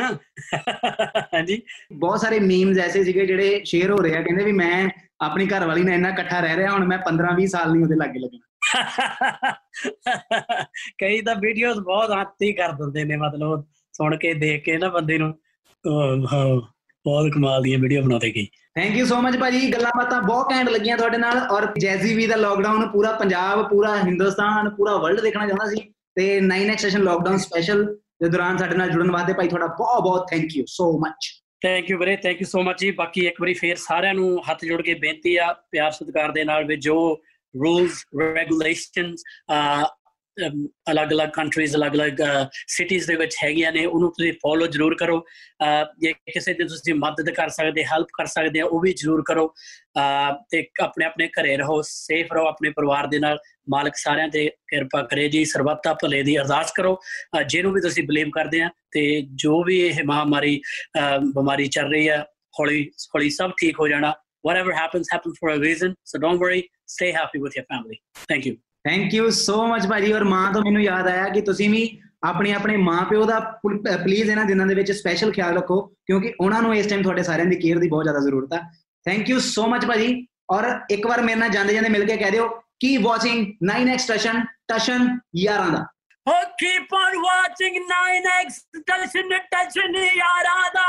ਹਾਂਜੀ। ਬਹੁਤ ਸਾਰੇ ਮੀਮਸ ਐਸੇ ਸੀਗੇ ਜਿਹੜੇ ਸ਼ੇਅਰ ਹੋ ਰਹੇ ਆ ਕਹਿੰਦੇ ਵੀ ਮੈਂ ਆਪਣੀ ਘਰ ਵਾਲੀ ਨਾਲ ਇੰਨਾ ਇਕੱਠਾ ਰਹਿ ਰਿਹਾ ਹੁਣ ਮੈਂ 15 20 ਸਾਲ ਨਹੀਂ ਉਹਦੇ ਲਾਗੇ ਲੱਗਣਾ। ਕਈ ਤਾਂ ਵੀਡੀਓਜ਼ ਬਹੁਤ ਆਤੀ ਕਰ ਦਿੰਦੇ ਨੇ ਮਤਲਬ ਸੁਣ ਕੇ ਦੇਖ ਕੇ ਨਾ ਬੰਦੇ ਨੂੰ ਬਹੁਤ ਕਮਾਲ ਦੀਆਂ ਵੀਡੀਓ ਬਣਾਉਂਦੇ ਗਈ ਥੈਂਕ ਯੂ ਸੋ ਮਚ ਭਾਜੀ ਗੱਲਾਂ ਬਾਤਾਂ ਬਹੁਤ ਘੈਂਟ ਲੱਗੀਆਂ ਤੁਹਾਡੇ ਨਾਲ ਔਰ ਜੈਜ਼ੀ ਵੀ ਦਾ ਲੋਕਡਾਊਨ ਪੂਰਾ ਪੰਜਾਬ ਪੂਰਾ ਹਿੰਦੁਸਤਾਨ ਪੂਰਾ ਵਰਲਡ ਦੇਖਣਾ ਚਾਹੁੰਦਾ ਸੀ ਤੇ 9x ਸੈਸ਼ਨ ਲੋਕਡਾਊਨ ਸਪੈਸ਼ਲ ਦੇ ਦੌਰਾਨ ਸਾਡੇ ਨਾਲ ਜੁੜਨ ਵਾਸਤੇ ਭਾਈ ਤੁਹਾਡਾ ਬਹੁਤ ਬਹੁਤ thank you so much thank you ਵੀਰੇ ਥੈਂਕ ਯੂ ਸੋ ਮਚ ਜੀ। ਬਾਕੀ ਇੱਕ ਵਾਰੀ ਫੇਰ ਸਾਰਿਆਂ ਨੂੰ ਹੱਥ ਜੋੜ ਕੇ ਬੇਨਤੀ ਆ ਪਿਆਰ ਸਤਿਕਾਰ ਦੇ ਨਾਲ ਵੀ ਜੋ ਰੂਲਸ ਰੈਗੂਲੇਸ਼ਨਸ ਅਲੱਗ-ਅਲੱਗ ਕੰਟਰੀਜ਼ ਅਲੱਗ-ਅਲੱਗ ਸਿਟੀਜ਼ ਦੇ ਵਿੱਚ ਹੈਗੀਆਂ ਨੇ, ਉਹਨੂੰ ਤੁਸੀਂ ਫੋਲੋ ਜ਼ਰੂਰ ਕਰੋ। ਜੇ ਕਿਸੇ ਦੀ ਤੁਸੀਂ ਮਦਦ ਕਰ ਸਕਦੇ ਹੈਲਪ ਕਰ ਸਕਦੇ ਆ ਉਹ ਵੀ ਜ਼ਰੂਰ ਕਰੋ। ਤੇ ਆਪਣੇ ਆਪਣੇ ਘਰੇ ਰਹੋ ਸੇਫ ਰਹੋ, ਆਪਣੇ ਪਰਿਵਾਰ ਦੇ ਨਾਲ। ਮਾਲਕ ਸਾਰਿਆਂ ਤੇ ਕਿਰਪਾ ਕਰੇ ਜੀ, ਸਰਬੱਤਾ ਭਲੇ ਦੀ ਅਰਦਾਸ ਕਰੋ। ਜਿਹਨੂੰ ਵੀ ਤੁਸੀਂ ਬਲੀਵ ਕਰਦੇ ਆ, ਤੇ ਜੋ ਵੀ ਇਹ ਮਹਾਮਾਰੀ ਬਿਮਾਰੀ ਚੱਲ ਰਹੀ ਆ ਹੌਲੀ ਹੌਲੀ ਸਭ ਠੀਕ ਹੋ ਜਾਣਾ। Whatever happens happens for a reason so don't worry stay happy with your family thank you thank you so much ਭਾਜੀ ਔਰ ਮਾਂ ਤੋਂ ਮੈਨੂੰ ਯਾਦ ਆਇਆ ਕਿ ਤੁਸੀਂ ਵੀ ਆਪਣੇ ਆਪਣੇ ਮਾਪਿਓ ਦਾ ਪਲੀਜ਼ ਇਹਨਾਂ ਦਿਨਾਂ ਦੇ ਵਿੱਚ ਸਪੈਸ਼ਲ ਖਿਆਲ ਰੱਖੋ ਕਿਉਂਕਿ ਉਹਨਾਂ ਨੂੰ ਇਸ ਟਾਈਮ ਤੁਹਾਡੇ ਸਾਰਿਆਂ ਦੀ ਕੇਅਰ ਦੀ ਬਹੁਤ ਜ਼ਿਆਦਾ ਜ਼ਰੂਰਤ ਆ ਥੈਂਕ ਯੂ ਸੋ ਮਚ ਭਾਜੀ ਔਰ ਇੱਕ ਵਾਰ ਮੇਰੇ ਨਾਲ ਜਾਂਦੇ ਜਾਂਦੇ ਮਿਲ ਕੇ ਕਹਿ ਦਿਓ ਕੀ ਵਾਚਿੰਗ 9x ਟਸ਼ਨ ਟਸ਼ਨ ਯਾਰਾਂ ਦਾ Oh, keep on watching 9x Tashan Tashan ਯਾਰਾਂ ਦਾ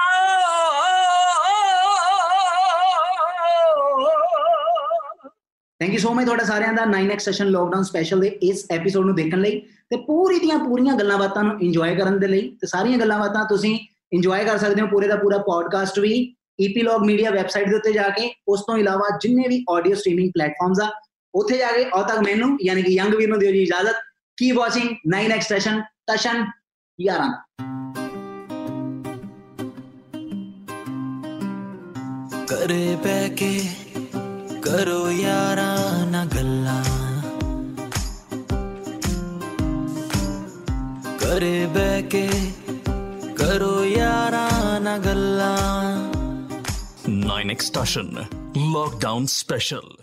ਥੈਂਕ ਯੂ ਸੋ ਮਚ ਤੁਹਾਡਾ ਸਾਰਿਆਂ ਦਾ 9x ਸੈਸ਼ਨ ਲੋਕਡਾਊਨ ਸਪੈਸ਼ਲ ਦੇ ਇਸ ਐਪੀਸੋਡ ਨੂੰ ਦੇਖਣ ਲਈ ਤੇ ਪੂਰੀ ਦੀਆਂ ਪੂਰੀਆਂ ਗੱਲਾਂ ਬਾਤਾਂ ਨੂੰ ਇੰਜੋਏ ਕਰਨ ਦੇ ਲਈ ਤੇ ਸਾਰੀਆਂ ਗੱਲਾਂ ਬਾਤਾਂ ਤੁਸੀਂ ਇੰਜੋਏ ਕਰ ਸਕਦੇ ਹੋ ਪੂਰੇ ਦਾ ਪੂਰਾ ਪੋਡਕਾਸਟ ਵੀ ਈਪੀਲੌਗ ਮੀਡੀਆ ਵੈਬਸਾਈਟ ਦੇ ਉੱਤੇ ਜਾ ਕੇ, ਉਸ ਤੋਂ ਇਲਾਵਾ ਜਿੰਨੇ ਵੀ ਆਡੀਓ ਸਟ੍ਰੀਮਿੰਗ ਪਲੇਟਫਾਰਮਸ ਆ, ਉੱਥੇ ਜਾ ਕੇ ਉਹ ਤੱਕ ਮੈਨੂੰ, ਯਾਨੀ ਕਿ ਯੰਗ ਵੀਰ ਨੂੰ ਦਿਓ ਜੀ ਇਜਾਜ਼ਤ। ਕੀ ਵਾਚਿੰਗ 9x ਸੈਸ਼ਨ ਟਸ਼ਨ ਯਾਰਾਂ ਕਰੇ ਬੈ ਕੇ ਕਰੋ ਯਾਰਾਂ ਨਾ ਗੱਲਾਂ ਕਰੇ ਬਹਿ ਕੇ ਕਰੋ ਯਾਰਾਂ ਨਾ ਗੱਲਾਂ 9 ਐਕਸਟੈਸ਼ਨ ਲੌਕਡਾਊਨ ਸਪੈਸ਼ਲ